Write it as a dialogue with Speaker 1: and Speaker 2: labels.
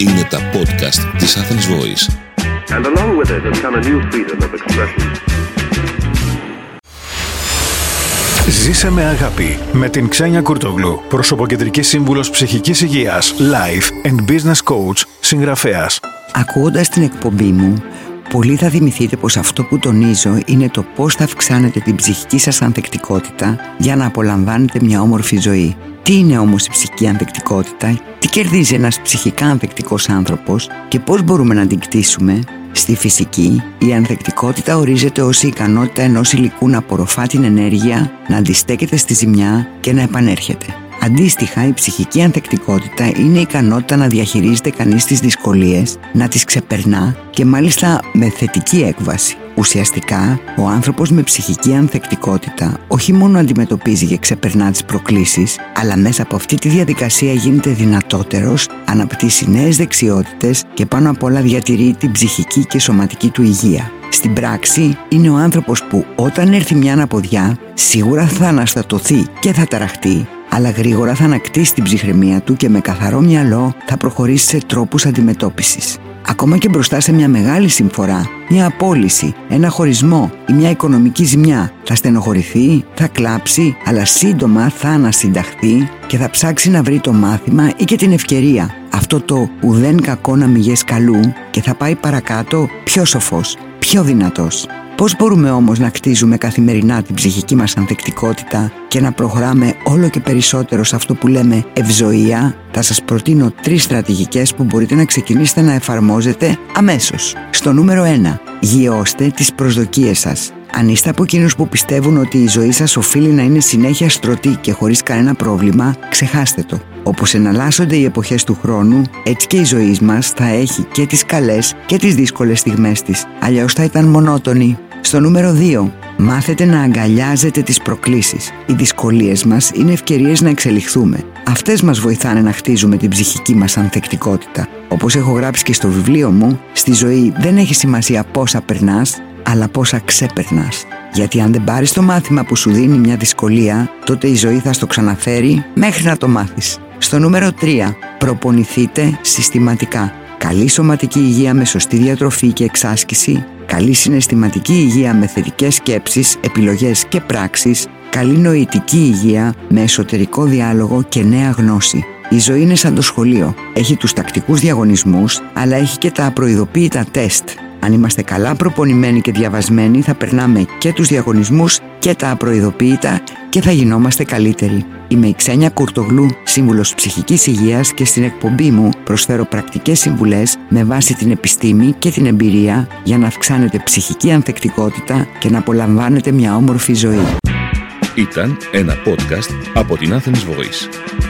Speaker 1: Είναι τα podcast της Athens Voice.
Speaker 2: And along with it has come a new freedom of expression.
Speaker 3: Ζήσε με αγάπη με την Ξένια Κουρτογλου, προσωποκεντρικής σύμβουλος ψυχικής υγείας, life and business coach, συγγραφέας.
Speaker 4: Ακούγοντας την εκπομπή μου, πολλοί θα θυμηθείτε πως αυτό που τονίζω είναι το πώς θα αυξάνετε την ψυχική σας ανθεκτικότητα για να απολαμβάνετε μια όμορφη ζωή. Τι είναι όμως η ψυχική ανθεκτικότητα, τι κερδίζει ένας ψυχικά ανθεκτικός άνθρωπος και πώς μπορούμε να την κτίσουμε; Στη φυσική, η ανθεκτικότητα ορίζεται ως η ικανότητα ενός υλικού να απορροφά την ενέργεια, να αντιστέκεται στη ζημιά και να επανέρχεται. Αντίστοιχα, η ψυχική ανθεκτικότητα είναι η ικανότητα να διαχειρίζεται κανείς τις δυσκολίες, να τις ξεπερνά και μάλιστα με θετική έκβαση. Ουσιαστικά, ο άνθρωπος με ψυχική ανθεκτικότητα όχι μόνο αντιμετωπίζει και ξεπερνά τις προκλήσεις, αλλά μέσα από αυτή τη διαδικασία γίνεται δυνατότερος, αναπτύσσει νέες δεξιότητες και πάνω απ' όλα διατηρεί την ψυχική και σωματική του υγεία. Στην πράξη, είναι ο άνθρωπος που όταν έρθει μια αναποδιά, σίγουρα θα αναστατωθεί και θα ταραχτεί, αλλά γρήγορα θα ανακτήσει την ψυχραιμία του και με καθαρό μυαλό θα προχωρήσει σε τρόπους αντιμετώπισης. Ακόμα και μπροστά σε μια μεγάλη συμφορά, μια απόλυση, ένα χωρισμό ή μια οικονομική ζημιά, θα στενοχωρηθεί, θα κλάψει, αλλά σύντομα θα ανασυνταχθεί και θα ψάξει να βρει το μάθημα ή και την ευκαιρία. Αυτό το ουδέν κακό να μηγές καλού και θα πάει παρακάτω πιο σοφός, πιο δυνατός. Πώς μπορούμε όμως να κτίζουμε καθημερινά την ψυχική μας ανθεκτικότητα και να προχωράμε όλο και περισσότερο σε αυτό που λέμε ευζοία, θα σας προτείνω τρεις στρατηγικές που μπορείτε να ξεκινήσετε να εφαρμόζετε αμέσως. Στο νούμερο 1. Γιώστε τις προσδοκίες σας. Αν είστε από εκείνους που πιστεύουν ότι η ζωή σας οφείλει να είναι συνέχεια στρωτή και χωρίς κανένα πρόβλημα, ξεχάστε το. Όπως εναλλάσσονται οι εποχές του χρόνου, έτσι και η ζωή μας θα έχει και τις καλές και τις δύσκολες στιγμές της. Αλλιώς θα ήταν μονότονη. Στο νούμερο 2. Μάθετε να αγκαλιάζετε τις προκλήσεις. Οι δυσκολίες μας είναι ευκαιρίες να εξελιχθούμε. Αυτές μας βοηθάνε να χτίζουμε την ψυχική μας ανθεκτικότητα. Όπως έχω γράψει και στο βιβλίο μου, στη ζωή δεν έχει σημασία πόσα περνάς, αλλά πόσα ξέπερνας. Γιατί αν δεν πάρεις το μάθημα που σου δίνει μια δυσκολία, τότε η ζωή θα στο ξαναφέρει μέχρι να το μάθεις. Στο νούμερο 3. Προπονηθείτε συστηματικά. Καλή σωματική υγεία με σωστή διατροφή και εξάσκηση, καλή συναισθηματική υγεία με θετικές σκέψεις, επιλογές και πράξεις, καλή νοητική υγεία με εσωτερικό διάλογο και νέα γνώση. Η ζωή είναι σαν το σχολείο. Έχει τους τακτικούς διαγωνισμούς, αλλά έχει και τα απροειδοποίητα τεστ. Αν είμαστε καλά προπονημένοι και διαβασμένοι θα περνάμε και τους διαγωνισμούς και τα απροειδοποίητα και θα γινόμαστε καλύτεροι. Είμαι η Ξένια Κουρτογλού, σύμβουλος ψυχικής υγείας και στην εκπομπή μου προσφέρω πρακτικές συμβουλές με βάση την επιστήμη και την εμπειρία για να αυξάνετε ψυχική ανθεκτικότητα και να απολαμβάνετε μια όμορφη ζωή.
Speaker 1: Ήταν ένα podcast από την Athens Voice.